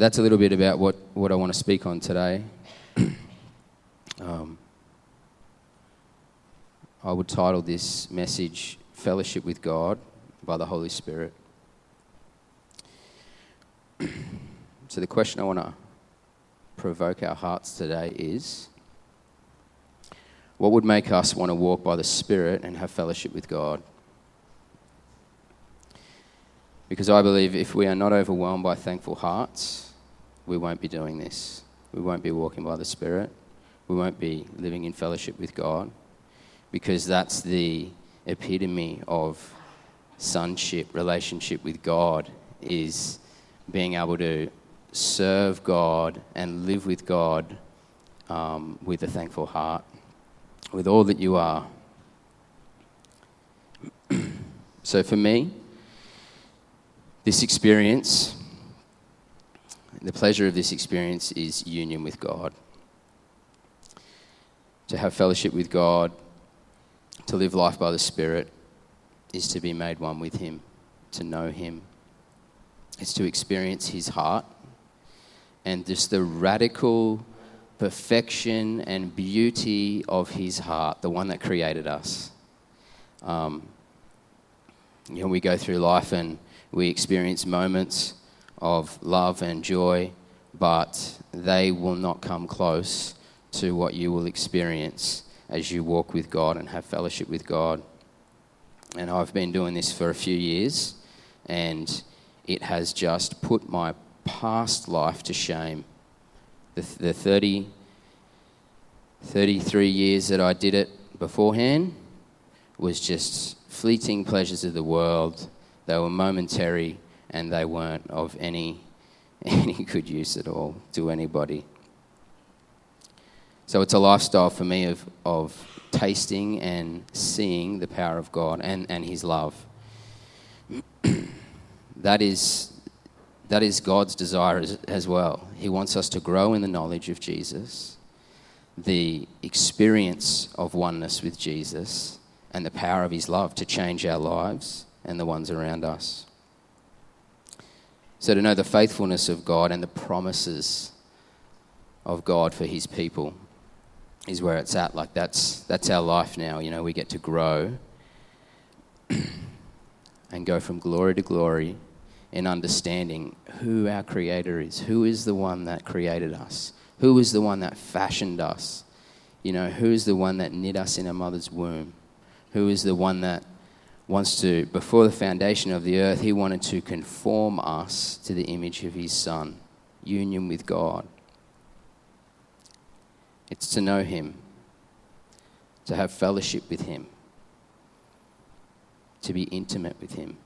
that's a little bit about what, what I want to speak on today. um, I would title this message Fellowship with God by the Holy Spirit. so, the question I want to provoke our hearts today is what would make us want to walk by the Spirit and have fellowship with God? Because I believe if we are not overwhelmed by thankful hearts, we won't be doing this. We won't be walking by the Spirit. We won't be living in fellowship with God. Because that's the epitome of sonship, relationship with God, is being able to serve God and live with God um, with a thankful heart with all that you are. so for me, this experience, the pleasure of this experience is union with God. To have fellowship with God, to live life by the Spirit, is to be made one with Him, to know Him. It's to experience His heart and just the radical perfection and beauty of his heart, the one that created us. Um, you know, we go through life and we experience moments of love and joy, but they will not come close to what you will experience as you walk with God and have fellowship with God. And I've been doing this for a few years, and it has just put my past life to shame the, the 30, 33 years that I did it beforehand was just fleeting pleasures of the world. They were momentary and they weren't of any, any good use at all to anybody. So it's a lifestyle for me of, of tasting and seeing the power of God and, and His love. that is that is God's desire as, as well. He wants us to grow in the knowledge of Jesus, the experience of oneness with Jesus, and the power of His love to change our lives and the ones around us. So, to know the faithfulness of God and the promises of God for His people is where it's at. Like, that's, that's our life now. You know, we get to grow and go from glory to glory in understanding who our Creator is, who is the one that created us, who is the one that fashioned us, you know, who is the one that knit us in our mother's womb, who is the one that wants to, before the foundation of the earth, He wanted to conform us to the image of His Son, union with God. It's to know Him, to have fellowship with Him, to be intimate with Him.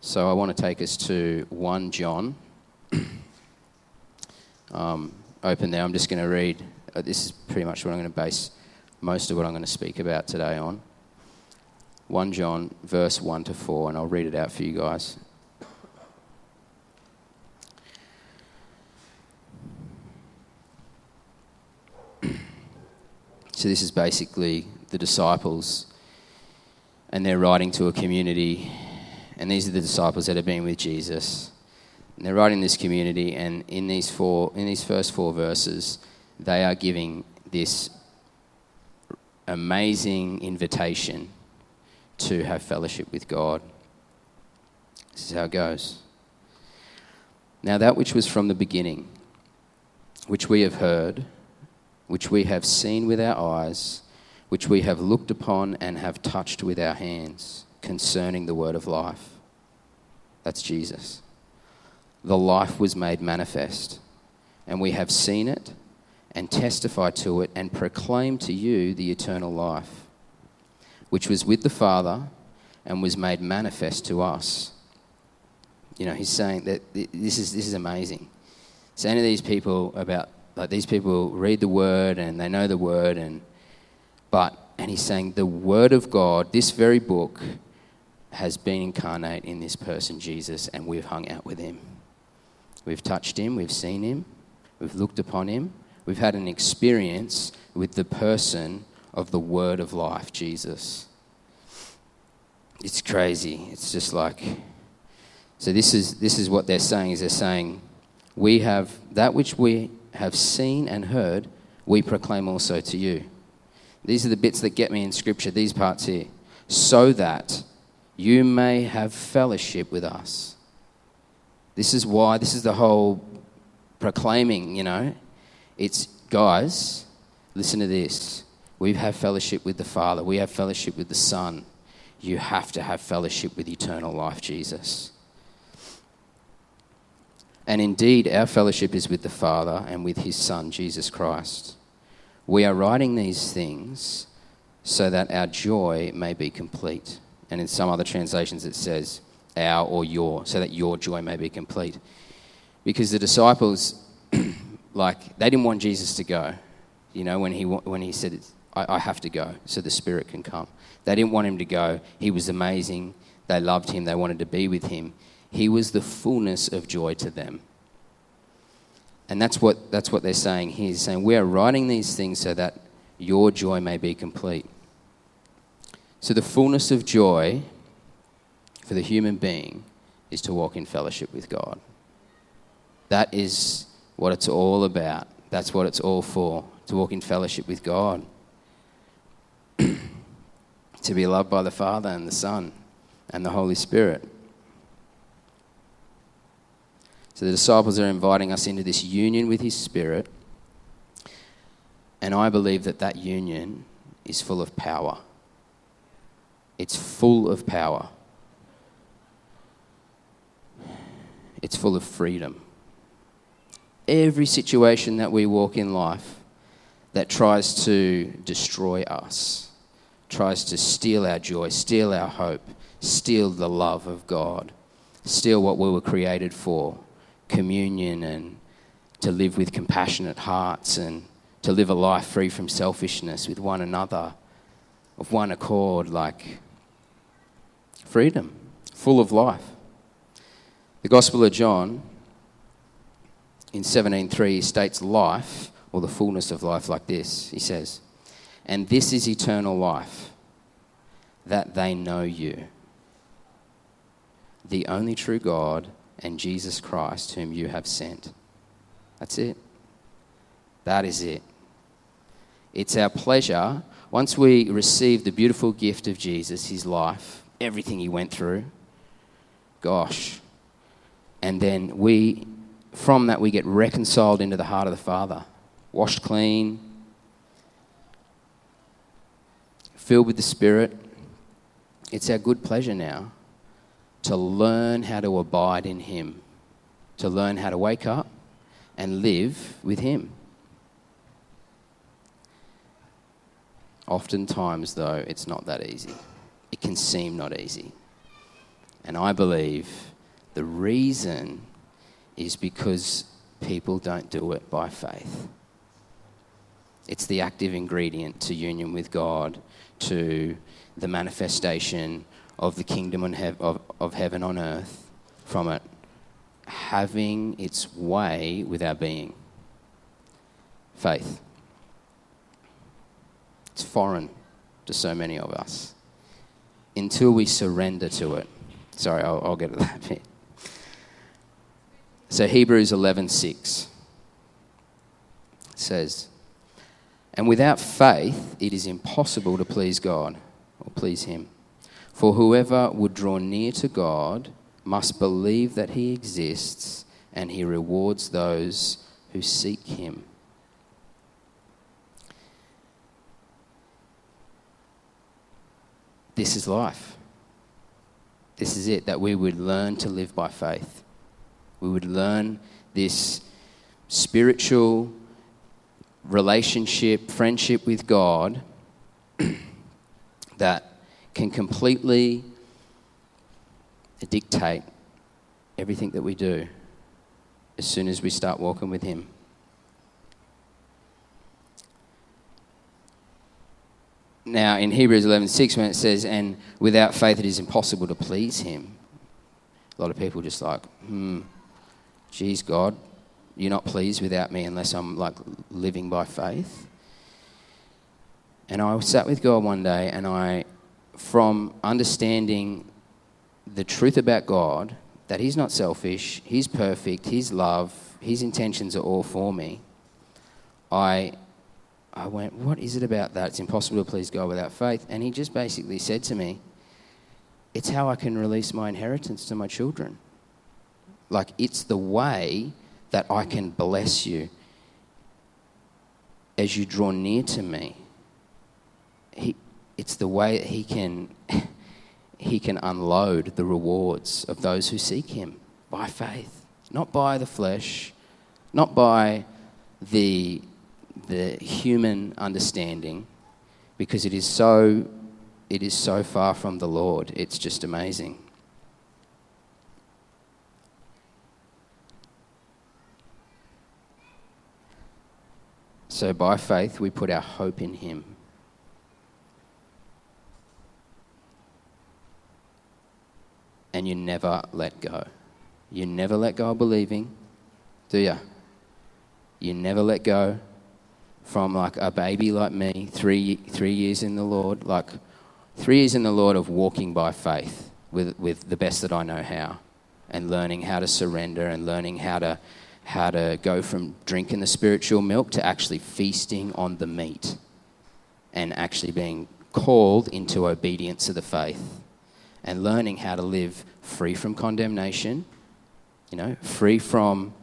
So I want to take us to 1 John. um, open there. I'm just going to read. Uh, this is pretty much what I'm going to base most of what I'm going to speak about today on. 1 John, verse 1 to 4, and I'll read it out for you guys. so, this is basically the disciples, and they're writing to a community and these are the disciples that have been with Jesus. And they're writing this community, and in these four, in these first four verses, they are giving this amazing invitation to have fellowship with God. This is how it goes. Now, that which was from the beginning, which we have heard, which we have seen with our eyes, which we have looked upon and have touched with our hands concerning the word of life. That's Jesus. The life was made manifest, and we have seen it and testify to it and proclaim to you the eternal life, which was with the Father and was made manifest to us. You know, he's saying that this is, this is amazing. Saying to these people about, like, these people read the word and they know the word, and, but, and he's saying the word of God, this very book, has been incarnate in this person, Jesus, and we've hung out with him. We've touched him, we've seen him, we've looked upon him, we've had an experience with the person of the word of life, Jesus. It's crazy. It's just like So this is this is what they're saying is they're saying we have that which we have seen and heard, we proclaim also to you. These are the bits that get me in scripture, these parts here. So that you may have fellowship with us. This is why, this is the whole proclaiming, you know. It's, guys, listen to this. We have fellowship with the Father, we have fellowship with the Son. You have to have fellowship with eternal life, Jesus. And indeed, our fellowship is with the Father and with his Son, Jesus Christ. We are writing these things so that our joy may be complete. And in some other translations, it says, our or your, so that your joy may be complete. Because the disciples, like, they didn't want Jesus to go. You know, when he, when he said, I, I have to go so the Spirit can come. They didn't want him to go. He was amazing. They loved him. They wanted to be with him. He was the fullness of joy to them. And that's what, that's what they're saying here. He's saying, We are writing these things so that your joy may be complete. So, the fullness of joy for the human being is to walk in fellowship with God. That is what it's all about. That's what it's all for to walk in fellowship with God, to be loved by the Father and the Son and the Holy Spirit. So the disciples are inviting us into this union with His Spirit. And I believe that that union is full of power. It's full of power. It's full of freedom. Every situation that we walk in life that tries to destroy us, tries to steal our joy, steal our hope, steal the love of God, steal what we were created for, communion and to live with compassionate hearts and to live a life free from selfishness with one another, of one accord, like freedom, full of life. The Gospel of John in 17:3 he states life or the fullness of life like this. He says, "And this is eternal life, that they know you, the only true God and Jesus Christ, whom you have sent. That's it. That is it. It's our pleasure, once we receive the beautiful gift of Jesus, his life, everything he went through, gosh. And then we, from that, we get reconciled into the heart of the Father, washed clean, filled with the Spirit. It's our good pleasure now to learn how to abide in Him, to learn how to wake up and live with Him. Oftentimes, though, it's not that easy. It can seem not easy. And I believe the reason is because people don't do it by faith. It's the active ingredient to union with God, to the manifestation of the kingdom of, heaven on earth from it having its way with our being. Faith. It's foreign to so many of us until we surrender to it. Sorry, I'll, I'll get to that bit. So Hebrews 11:6 says, "And without faith it is impossible to please God or please him." For whoever would draw near to God must believe that he exists and he rewards those who seek him. This is life. This is it, that we would learn to live by faith. We would learn this spiritual relationship, friendship with God that can completely dictate everything that we do as soon as we start walking with Him. Now, in Hebrews 11:6, when it says, "And without faith it is impossible to please Him," a lot of people just like, "Hmm, geez, God, you're not pleased without me unless I'm like living by faith." And I sat with God one day, and I from understanding the truth about God, that He's not selfish, He's perfect, His love, His intentions are all for me, I, I went, What is it about that? It's impossible to please God without faith. And He just basically said to me, It's how I can release my inheritance to my children. Like, it's the way that I can bless you as you draw near to me. He, it's the way that he can, he can unload the rewards of those who seek him by faith, not by the flesh, not by the, the human understanding, because it is so it is so far from the Lord. It's just amazing. So by faith, we put our hope in Him. And you never let go. You never let go of believing, do you? You never let go from like a baby like me, three, three years in the Lord, like three years in the Lord of walking by faith with, with the best that I know how, and learning how to surrender and learning how to how to go from drinking the spiritual milk to actually feasting on the meat and actually being called into obedience to the faith and learning how to live free from condemnation, you know, free from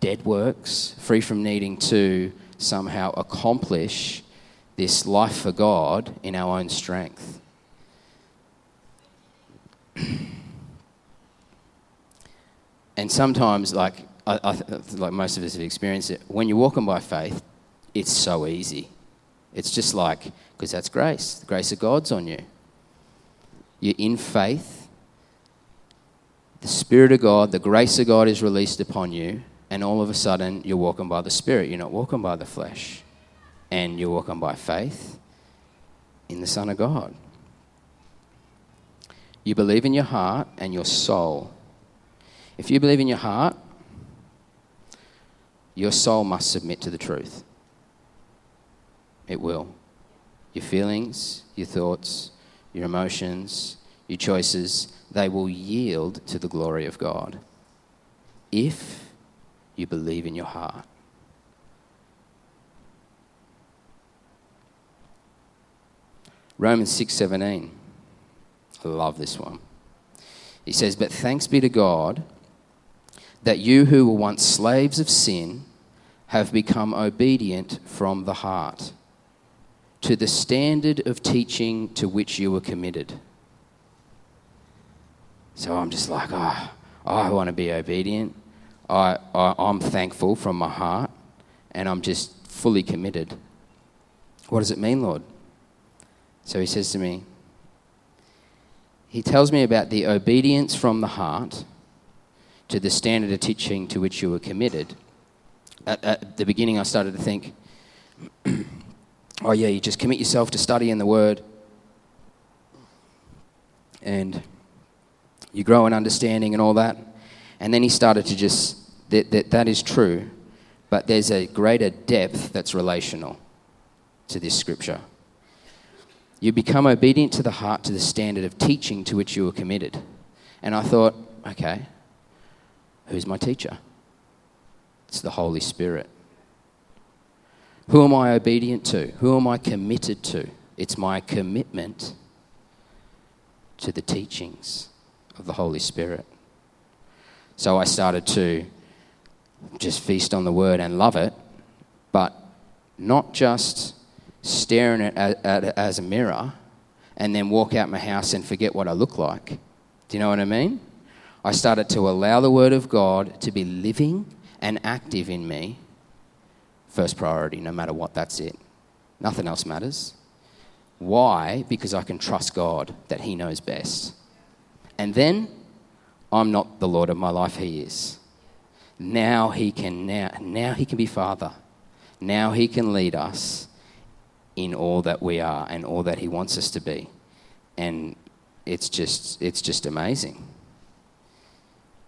dead works, free from needing to somehow accomplish this life for God in our own strength. and sometimes, like, I, I, like most of us have experienced it, when you're walking by faith, it's so easy. It's just like, because that's grace. The grace of God's on you. You're in faith. The Spirit of God, the grace of God is released upon you, and all of a sudden you're walking by the Spirit. You're not walking by the flesh. And you're walking by faith in the Son of God. You believe in your heart and your soul. If you believe in your heart, your soul must submit to the truth. It will. Your feelings, your thoughts, your emotions, your choices, they will yield to the glory of God if you believe in your heart. Romans 6:17. I love this one. He says, "But thanks be to God that you who were once slaves of sin have become obedient from the heart to the standard of teaching to which you were committed. So I'm just like, oh, I want to be obedient. I, I, I'm thankful from my heart, and I'm just fully committed. What does it mean, Lord? So he says to me, he tells me about the obedience from the heart to the standard of teaching to which you were committed, at, at the beginning I started to think, oh, yeah, you just commit yourself to studying the Word and you grow in understanding and all that. And then he started to just, that, that, that is true, but there's a greater depth that's relational to this scripture. You become obedient to the heart to the standard of teaching to which you were committed. And I thought, okay, Who's my teacher? It's the Holy Spirit. Who am I obedient to? Who am I committed to? It's my commitment to the teachings of the Holy Spirit. So I started to just feast on the word and love it, but not just staring at it as a mirror and then walk out my house and forget what I look like. Do you know what I mean? I started to allow the Word of God to be living and active in me. First priority, no matter what, that's it. Nothing else matters. Why? Because I can trust God that He knows best. And then I'm not the Lord of my life, He is. Now He can now, now He can be Father. Now He can lead us in all that we are and all that He wants us to be. And it's just it's just amazing.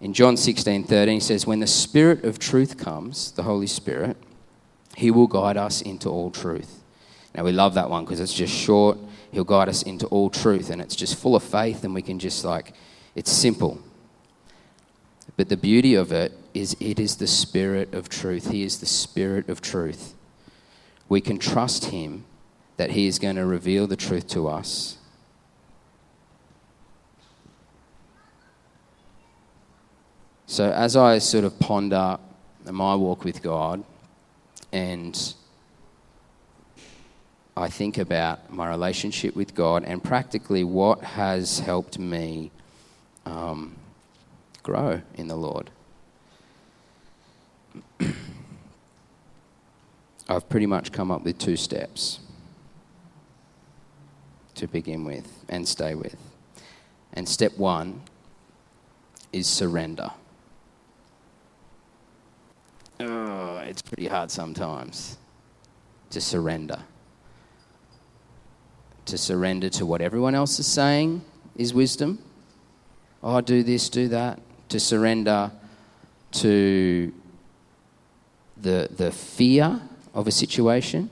In John 16 13, he says, When the Spirit of truth comes, the Holy Spirit, he will guide us into all truth. Now, we love that one because it's just short. He'll guide us into all truth, and it's just full of faith, and we can just like, it's simple. But the beauty of it is it is the Spirit of truth. He is the Spirit of truth. We can trust Him that He is going to reveal the truth to us. So, as I sort of ponder my walk with God and I think about my relationship with God and practically what has helped me um, grow in the Lord. I've pretty much come up with two steps to begin with and stay with. And step one is surrender. Oh, it's pretty hard sometimes to surrender. To surrender to what everyone else is saying is wisdom. Oh, do this, do that. To surrender to the, the fear of a situation.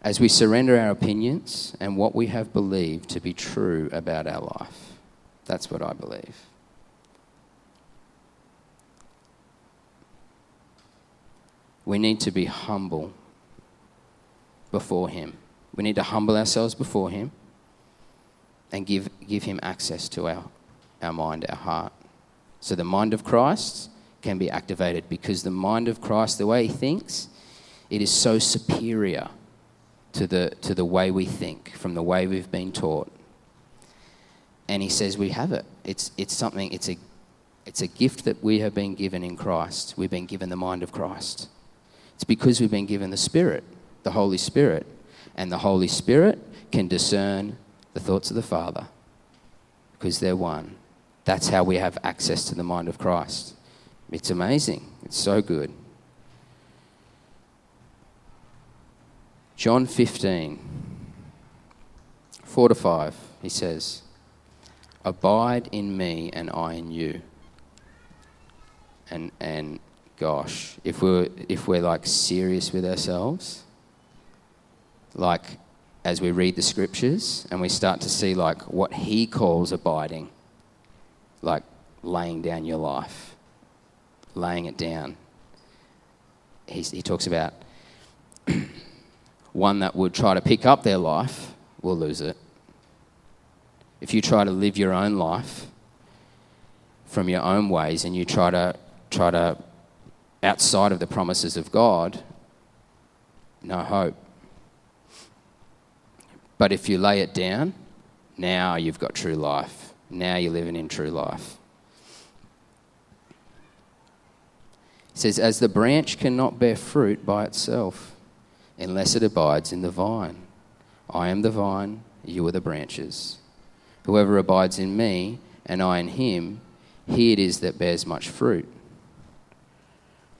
As we surrender our opinions and what we have believed to be true about our life. That's what I believe. We need to be humble before Him. We need to humble ourselves before Him and give, give Him access to our, our mind, our heart. So the mind of Christ can be activated because the mind of Christ, the way He thinks, it is so superior to the, to the way we think, from the way we've been taught. And He says we have it. It's, it's something, it's a, it's a gift that we have been given in Christ. We've been given the mind of Christ. It's because we've been given the Spirit, the Holy Spirit. And the Holy Spirit can discern the thoughts of the Father because they're one. That's how we have access to the mind of Christ. It's amazing. It's so good. John 15, 4 to 5, he says, Abide in me and I in you. And, and gosh, if we're, if we're like serious with ourselves, like as we read the scriptures and we start to see like what he calls abiding, like laying down your life, laying it down. He, he talks about one that would try to pick up their life will lose it. If you try to live your own life from your own ways and you try to try to outside of the promises of God, no hope. But if you lay it down, now you've got true life. Now you're living in true life. It says, As the branch cannot bear fruit by itself unless it abides in the vine. I am the vine, you are the branches. Whoever abides in me, and I in him, he it is that bears much fruit.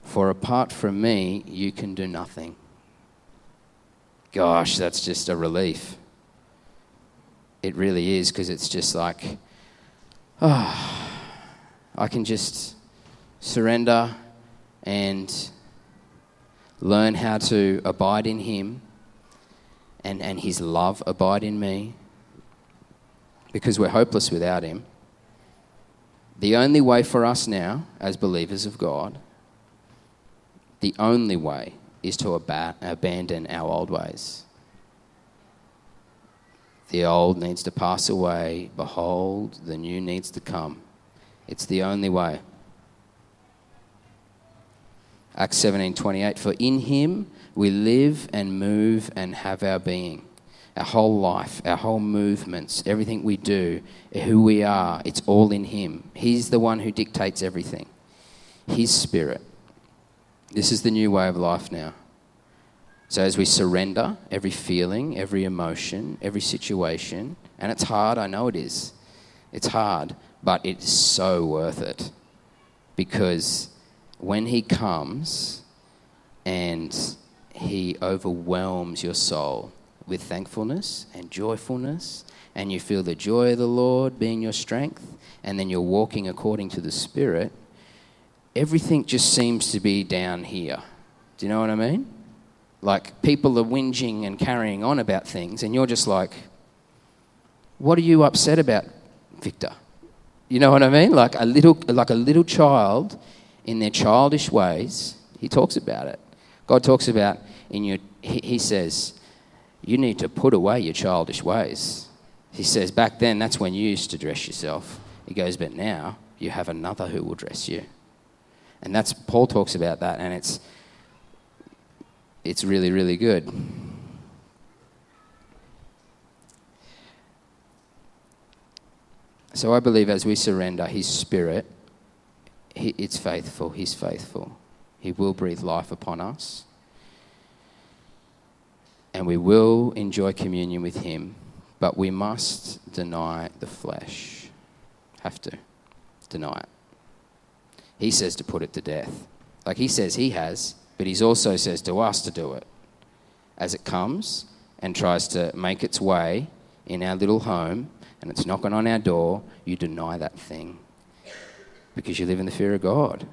For apart from me, you can do nothing. Gosh, that's just a relief. It really is, because it's just like, oh, I can just surrender and learn how to abide in Him and, and His love abide in me because we're hopeless without Him. The only way for us now, as believers of God, the only way is to ab- abandon our old ways. The old needs to pass away. Behold, the new needs to come. It's the only way. Acts 17:28 For in him we live and move and have our being. Our whole life, our whole movements, everything we do, who we are, it's all in him. He's the one who dictates everything. His spirit. This is the new way of life now. So, as we surrender every feeling, every emotion, every situation, and it's hard, I know it is. It's hard, but it's so worth it. Because when He comes and He overwhelms your soul with thankfulness and joyfulness, and you feel the joy of the Lord being your strength, and then you're walking according to the Spirit, everything just seems to be down here. Do you know what I mean? Like people are whinging and carrying on about things, and you're just like, what are you upset about, Victor? You know what I mean? Like a little, like a little child in their childish ways. He talks about it. God talks about in your. He, he says, you need to put away your childish ways. He says, back then, that's when you used to dress yourself. He goes, but now you have another who will dress you. And that's Paul talks about that, and it's it's really, really good. So I believe as we surrender His Spirit, he, it's faithful. He's faithful. He will breathe life upon us. And we will enjoy communion with Him, but we must deny the flesh. Have to deny it. He says to put it to death. Like He says He has, but He also says to us to do it as it comes and tries to make its way in our little home and it's knocking on our door, you deny that thing because you live in the fear of God.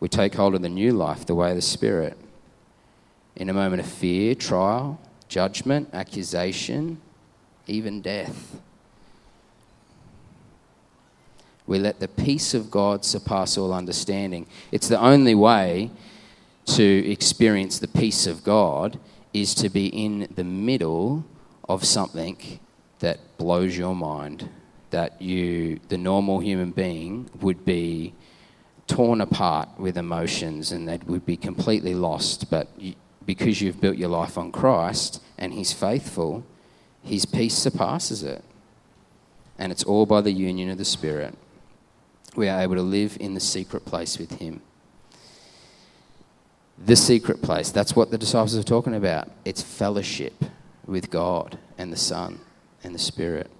We take hold of the new life, the way of the Spirit. In a moment of fear, trial, judgment, accusation, even death. We let the peace of God surpass all understanding. It's the only way to experience the peace of God is to be in the middle of something that blows your mind that you, the normal human being, would be torn apart with emotions and that would be completely lost. But you, because you've built your life on Christ and He's faithful, His peace surpasses it. And it's all by the union of the Spirit. We are able to live in the secret place with Him. The secret place, that's what the disciples are talking about. It's fellowship with God and the Son and the Spirit.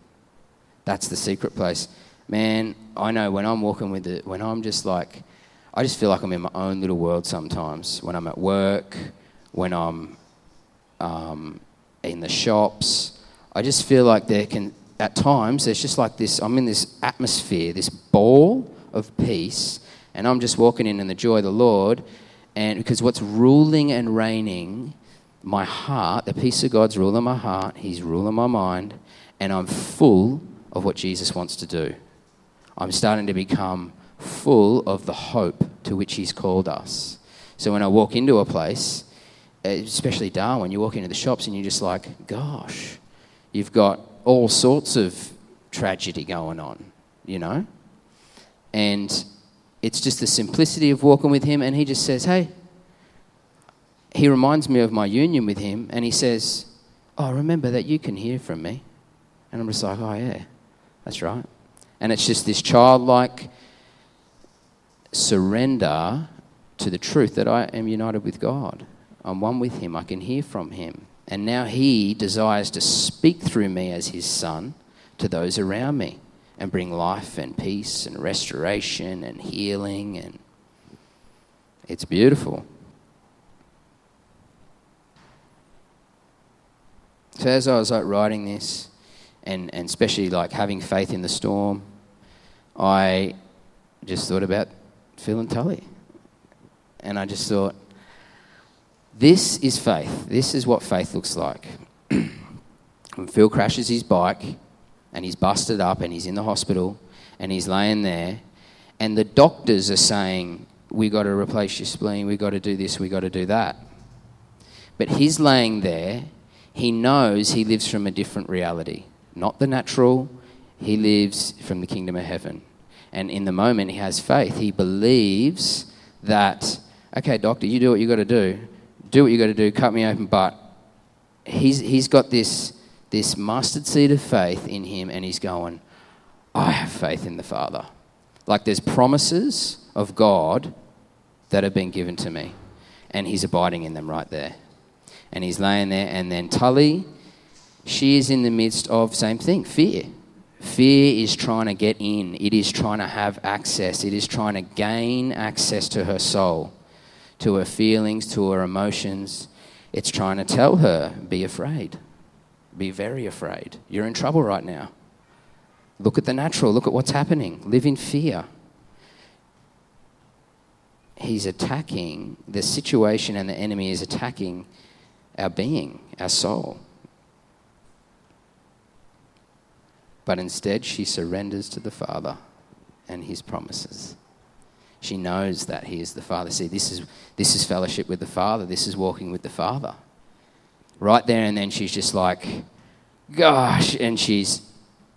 That's the secret place. Man, I know when I'm walking with it, when I'm just like, I just feel like I'm in my own little world sometimes. When I'm at work, when I'm um, in the shops, I just feel like there can, at times, there's just like this, I'm in this atmosphere, this ball of peace, and I'm just walking in in the joy of the Lord. And because what's ruling and reigning my heart, the peace of God's ruling my heart, He's ruling my mind, and I'm full of what Jesus wants to do. I'm starting to become full of the hope to which He's called us. So when I walk into a place, especially Darwin, you walk into the shops and you're just like, gosh, you've got all sorts of tragedy going on, you know? And it's just the simplicity of walking with Him, and He just says, hey, He reminds me of my union with Him, and He says, oh, remember that you can hear from me. And I'm just like, oh, yeah, that's right. And it's just this childlike surrender to the truth that I am united with God. I'm one with Him. I can hear from Him. And now He desires to speak through me as His Son to those around me and bring life and peace and restoration and healing. And it's beautiful. So as I was like writing this, and, and especially like having faith in the storm, I just thought about Phil and Tully. And I just thought, this is faith. This is what faith looks like. when Phil crashes his bike and he's busted up and he's in the hospital and he's laying there, and the doctors are saying, we got to replace your spleen, we got to do this, we got to do that. But he's laying there, he knows he lives from a different reality not the natural. He lives from the kingdom of heaven. And in the moment, he has faith. He believes that, okay, doctor, you do what you got to do. Do what you got to do. Cut me open. But he's, he's got this, this mustard seed of faith in him, and he's going, I have faith in the Father. Like there's promises of God that have been given to me, and he's abiding in them right there. And he's laying there, and then Tully she is in the midst of same thing, fear. Fear is trying to get in. It is trying to have access. It is trying to gain access to her soul, to her feelings, to her emotions. It's trying to tell her, be afraid. Be very afraid. You're in trouble right now. Look at the natural. Look at what's happening. Live in fear. He's attacking, the situation and the enemy is attacking our being, our soul. but instead she surrenders to the Father and his promises. She knows that he is the Father. See, this is, this is fellowship with the Father, this is walking with the Father. Right there and then, she's just like, gosh, and she's,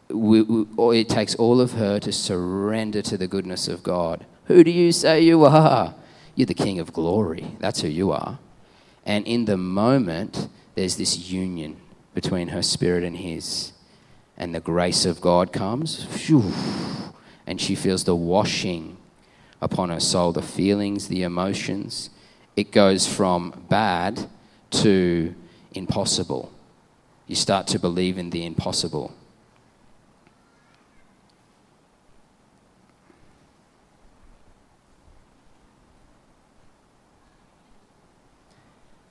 we, we, oh, it takes all of her to surrender to the goodness of God. Who do you say you are? You're the King of glory. That's who you are. And in the moment, there's this union between her spirit and his. And the grace of God comes, and she feels the washing upon her soul, the feelings, the emotions. It goes from bad to impossible. You start to believe in the impossible.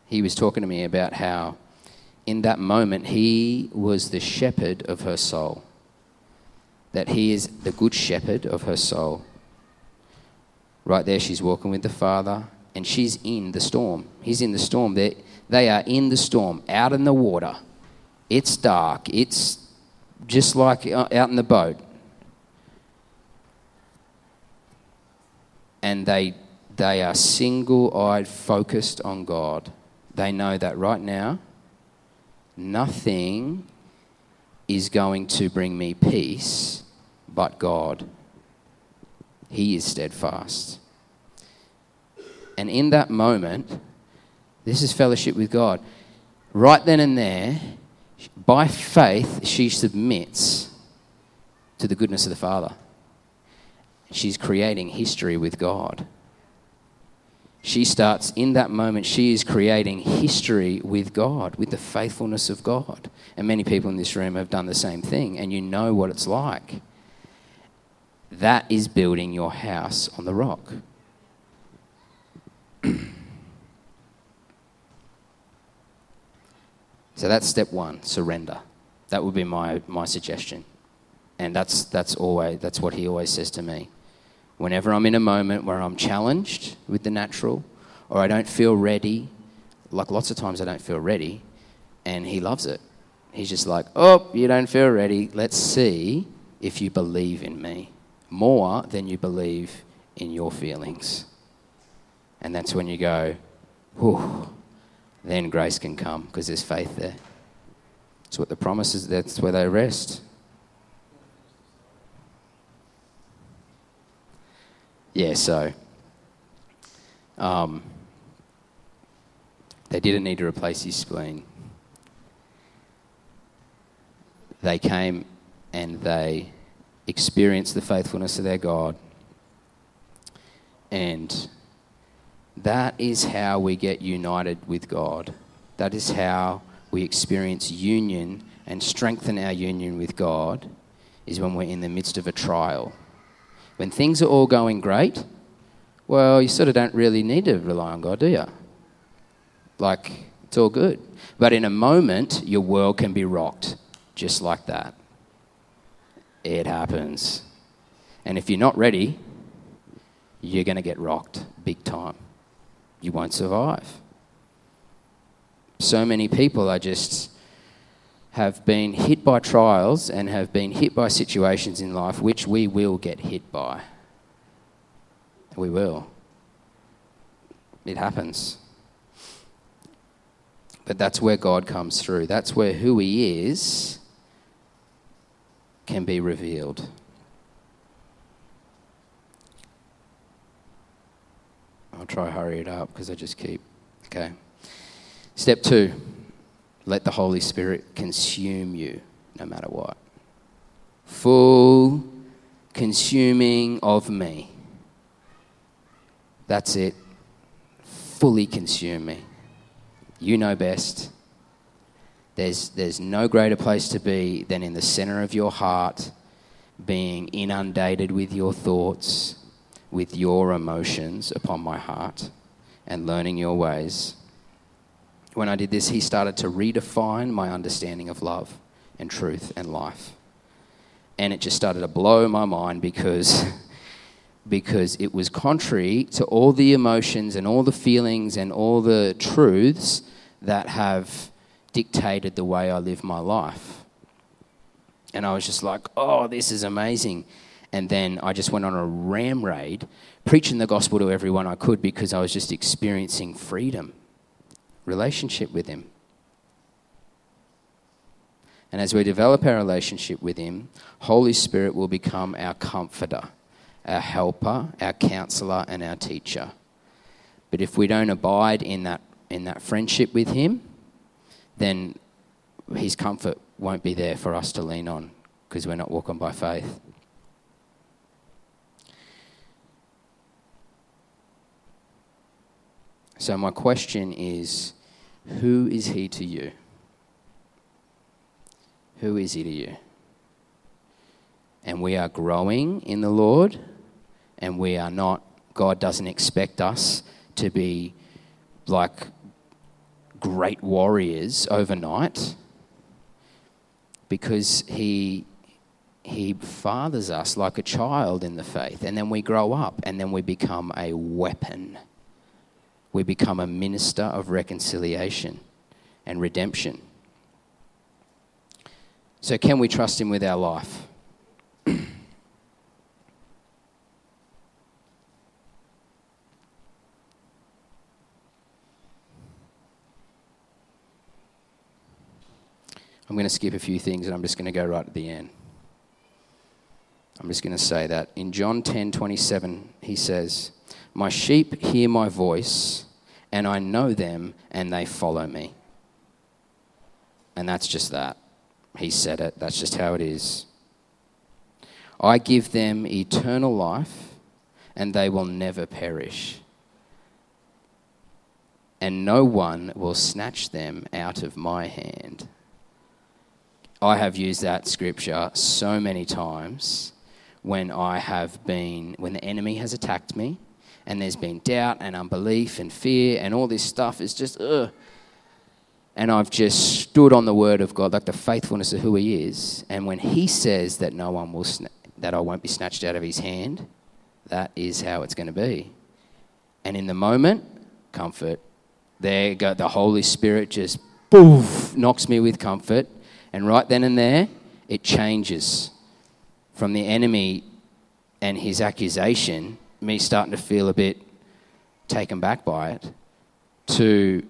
He was talking to me about how, in that moment, he was the shepherd of her soul. That he is the good shepherd of her soul. Right there, she's walking with the Father, and she's in the storm. He's in the storm. They're, they are in the storm, out in the water. It's dark. It's just like uh, out in the boat. And they, they are single eyed, focused on God. They know that right now, nothing is going to bring me peace but God. He is steadfast. And in that moment, this is fellowship with God. Right then and there, by faith, she submits to the goodness of the Father. She's creating history with God. She starts in that moment, she is creating history with God, with the faithfulness of God. And many people in this room have done the same thing, and you know what it's like. That is building your house on the rock. so that's step one surrender. That would be my, my suggestion. And that's, that's, always, that's what he always says to me. Whenever I'm in a moment where I'm challenged with the natural or I don't feel ready, like lots of times I don't feel ready, and he loves it. He's just like, oh, you don't feel ready. Let's see if you believe in me more than you believe in your feelings. And that's when you go, whew, then grace can come because there's faith there. That's what the promise is, that's where they rest. Yeah, so um, they didn't need to replace his spleen. They came and they experience the faithfulness of their God. And that is how we get united with God. That is how we experience union and strengthen our union with God, is when we're in the midst of a trial. When things are all going great, well, you sort of don't really need to rely on God, do you? Like, it's all good. But in a moment, your world can be rocked just like that it happens. And if you're not ready, you're going to get rocked big time. You won't survive. So many people are just have been hit by trials and have been hit by situations in life which we will get hit by. We will. It happens. But that's where God comes through. That's where who He is can be revealed. I'll try hurry it up because I just keep. Okay. Step two let the Holy Spirit consume you no matter what. Full consuming of me. That's it. Fully consume me. You know best. There's, there's no greater place to be than in the center of your heart, being inundated with your thoughts, with your emotions upon my heart, and learning your ways. When I did this, he started to redefine my understanding of love and truth and life. And it just started to blow my mind because, because it was contrary to all the emotions and all the feelings and all the truths that have dictated the way I live my life. And I was just like, oh, this is amazing. And then I just went on a ram raid, preaching the gospel to everyone I could because I was just experiencing freedom, relationship with Him. And as we develop our relationship with Him, Holy Spirit will become our comforter, our helper, our counselor, and our teacher. But if we don't abide in that, in that friendship with Him, then His comfort won't be there for us to lean on because we're not walking by faith. So, my question is who is He to you? Who is He to you? And we are growing in the Lord, and we are not, God doesn't expect us to be like great warriors overnight because he he fathers us like a child in the faith. And then we grow up and then we become a weapon. We become a minister of reconciliation and redemption. So can we trust him with our life I'm going to skip a few things and I'm just going to go right at the end. I'm just going to say that. In John 10 27, he says, My sheep hear my voice, and I know them, and they follow me. And that's just that. He said it. That's just how it is. I give them eternal life, and they will never perish. And no one will snatch them out of my hand. I have used that scripture so many times when I have been, when the enemy has attacked me and there's been doubt and unbelief and fear and all this stuff is just, ugh. And I've just stood on the word of God, like the faithfulness of who He is. And when He says that no one will, sna- that I won't be snatched out of His hand, that is how it's going to be. And in the moment, comfort. There go the Holy Spirit just boof knocks me with comfort and right then and there, it changes from the enemy and his accusation, me starting to feel a bit taken back by it, to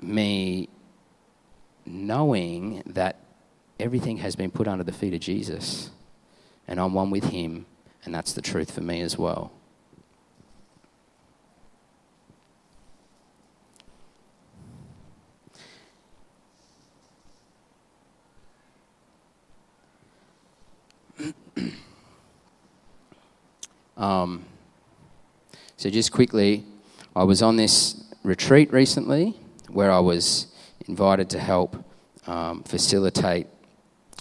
me knowing that everything has been put under the feet of Jesus and I'm one with him, and that's the truth for me as well. Um, so, just quickly, I was on this retreat recently where I was invited to help um, facilitate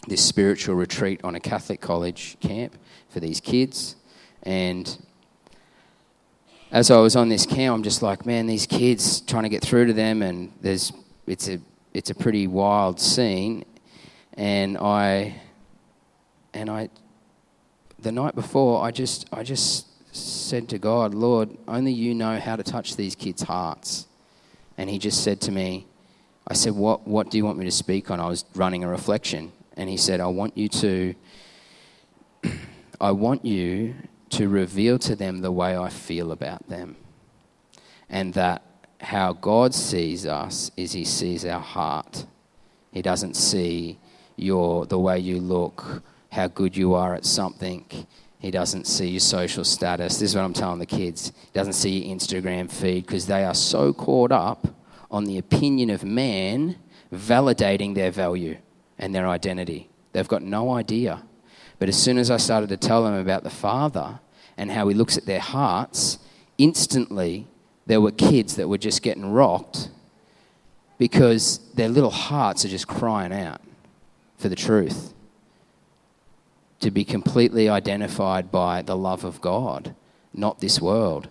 this spiritual retreat on a Catholic college camp for these kids. And as I was on this camp, I'm just like, man, these kids trying to get through to them, and there's it's a it's a pretty wild scene. And I and I the night before, I just, I just said to God, Lord, only you know how to touch these kids' hearts. And He just said to me, I said, what, what do you want me to speak on? I was running a reflection. And He said, I want you to, I want you to reveal to them the way I feel about them. And that how God sees us is He sees our heart. He doesn't see your, the way you look how good you are at something. He doesn't see your social status. This is what I'm telling the kids. He doesn't see your Instagram feed because they are so caught up on the opinion of man validating their value and their identity. They've got no idea. But as soon as I started to tell them about the Father and how He looks at their hearts, instantly there were kids that were just getting rocked because their little hearts are just crying out for the truth to be completely identified by the love of God, not this world.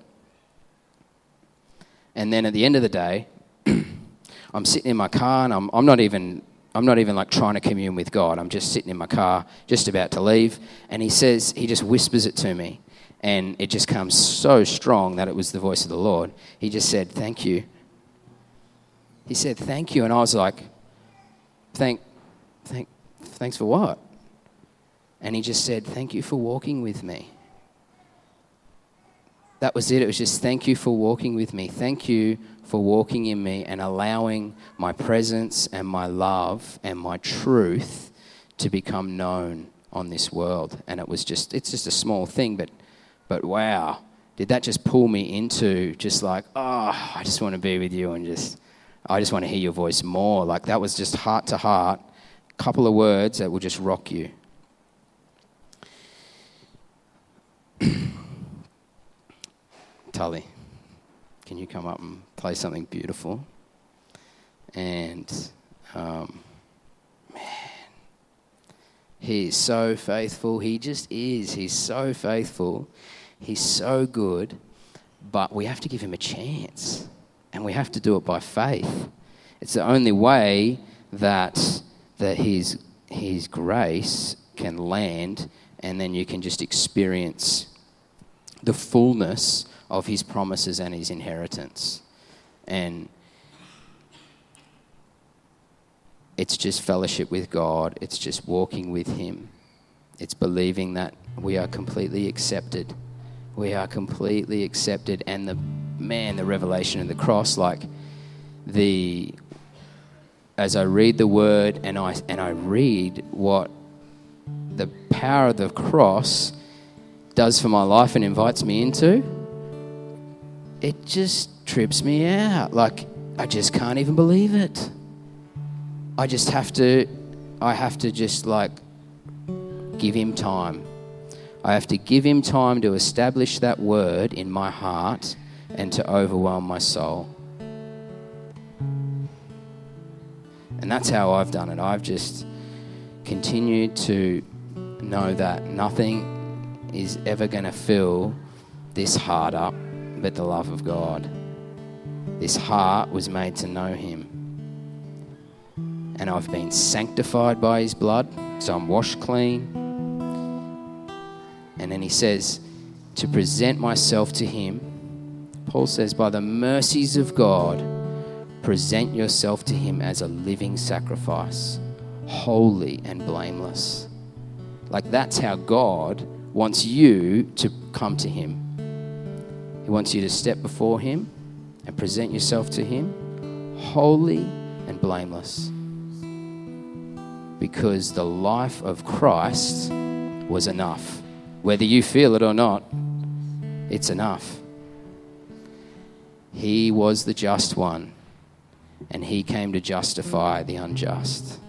And then at the end of the day, I'm sitting in my car and I'm, I'm not even I'm not even like trying to commune with God. I'm just sitting in my car, just about to leave, and he says, he just whispers it to me, and it just comes so strong that it was the voice of the Lord. He just said, "Thank you." He said, "Thank you," and I was like, "Thank, thank, thanks for what?" And he just said, Thank you for walking with me. That was it. It was just thank you for walking with me. Thank you for walking in me and allowing my presence and my love and my truth to become known on this world. And it was just, it's just a small thing, but, but wow, did that just pull me into just like, oh, I just want to be with you and just, I just want to hear your voice more. Like that was just heart to heart, a couple of words that will just rock you. Tully, can you come up and play something beautiful? And um, man, he is so faithful. He just is. He's so faithful. He's so good. But we have to give him a chance. And we have to do it by faith. It's the only way that, that his, his grace can land and then you can just experience the fullness of his promises and his inheritance. And it's just fellowship with God, it's just walking with him, it's believing that we are completely accepted. We are completely accepted. And the man, the revelation of the cross, like the as I read the word and I and I read what power of the cross does for my life and invites me into, it just trips me out. Like, I just can't even believe it. I just have to, I have to just like give him time. I have to give him time to establish that word in my heart and to overwhelm my soul. And that's how I've done it. I've just continued to know that nothing is ever going to fill this heart up but the love of God. This heart was made to know Him. And I've been sanctified by His blood, so I'm washed clean. And then He says, to present myself to Him. Paul says, by the mercies of God, present yourself to Him as a living sacrifice, holy and blameless. Like that's how God wants you to come to Him. He wants you to step before Him and present yourself to Him holy and blameless. Because the life of Christ was enough. Whether you feel it or not, it's enough. He was the just one, and He came to justify the unjust.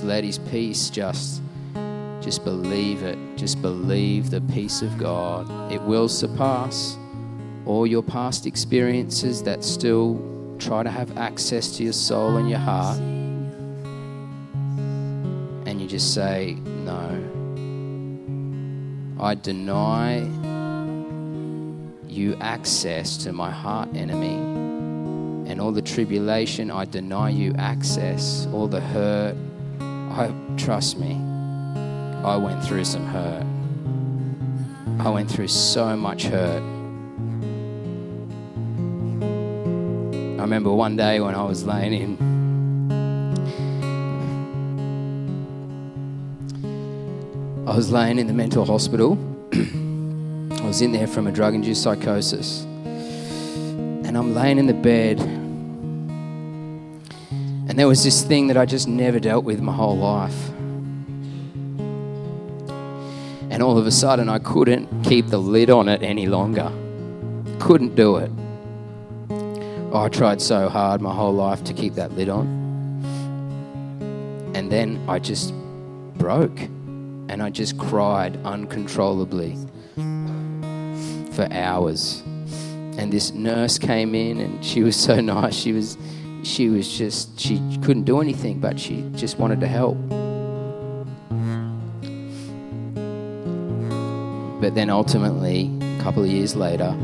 Just let his peace just just believe it. Just believe the peace of God. It will surpass all your past experiences that still try to have access to your soul and your heart. And you just say, No. I deny you access to my heart enemy and all the tribulation. I deny you access, all the hurt, I trust me. I went through some hurt. I went through so much hurt. I remember one day when I was laying in I was laying in the mental hospital. I was in there from a drug induced psychosis. And I'm laying in the bed and there was this thing that I just never dealt with my whole life. And all of a sudden, I couldn't keep the lid on it any longer. Couldn't do it. Oh, I tried so hard my whole life to keep that lid on. And then I just broke. And I just cried uncontrollably for hours. And this nurse came in and she was so nice. She was she was just, she couldn't do anything, but she just wanted to help. But then ultimately, a couple of years later,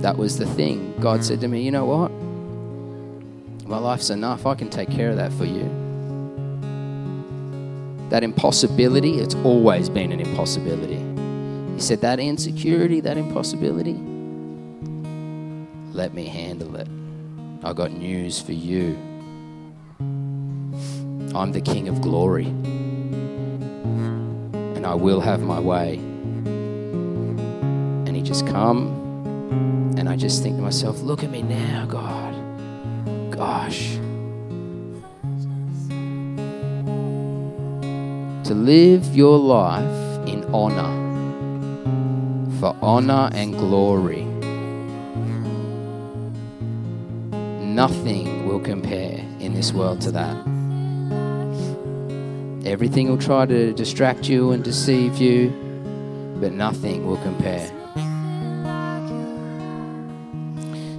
that was the thing. God said to me, You know what? My life's enough. I can take care of that for you. that impossibility, it's always been an impossibility. He said, That insecurity, that impossibility, let me handle it. I got news for you. I'm the King of glory, and I will have my way. And He just come, and I just think to myself, Look at me now, God. Gosh. To live your life in honor, for honor and glory. Nothing will compare in this world to that. Everything will try to distract you and deceive you, but nothing will compare.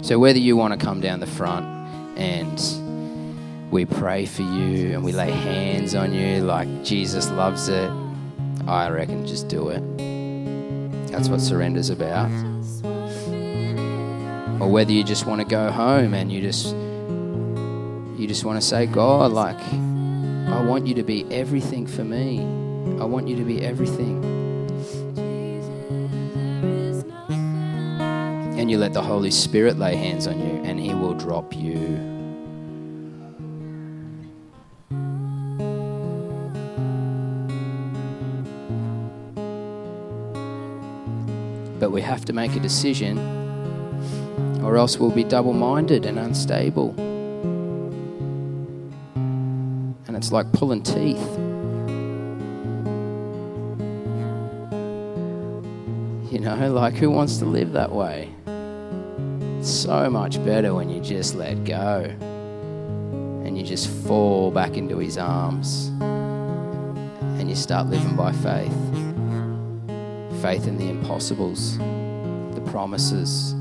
So, whether you want to come down the front and we pray for you and we lay hands on you like Jesus loves it, I reckon just do it. That's what surrender's about or whether you just want to go home and you just you just want to say god like i want you to be everything for me. I want you to be everything. And you let the holy spirit lay hands on you and he will drop you. But we have to make a decision or else we'll be double minded and unstable. And it's like pulling teeth. You know, like who wants to live that way? It's so much better when you just let go and you just fall back into his arms and you start living by faith. Faith in the impossibles, the promises,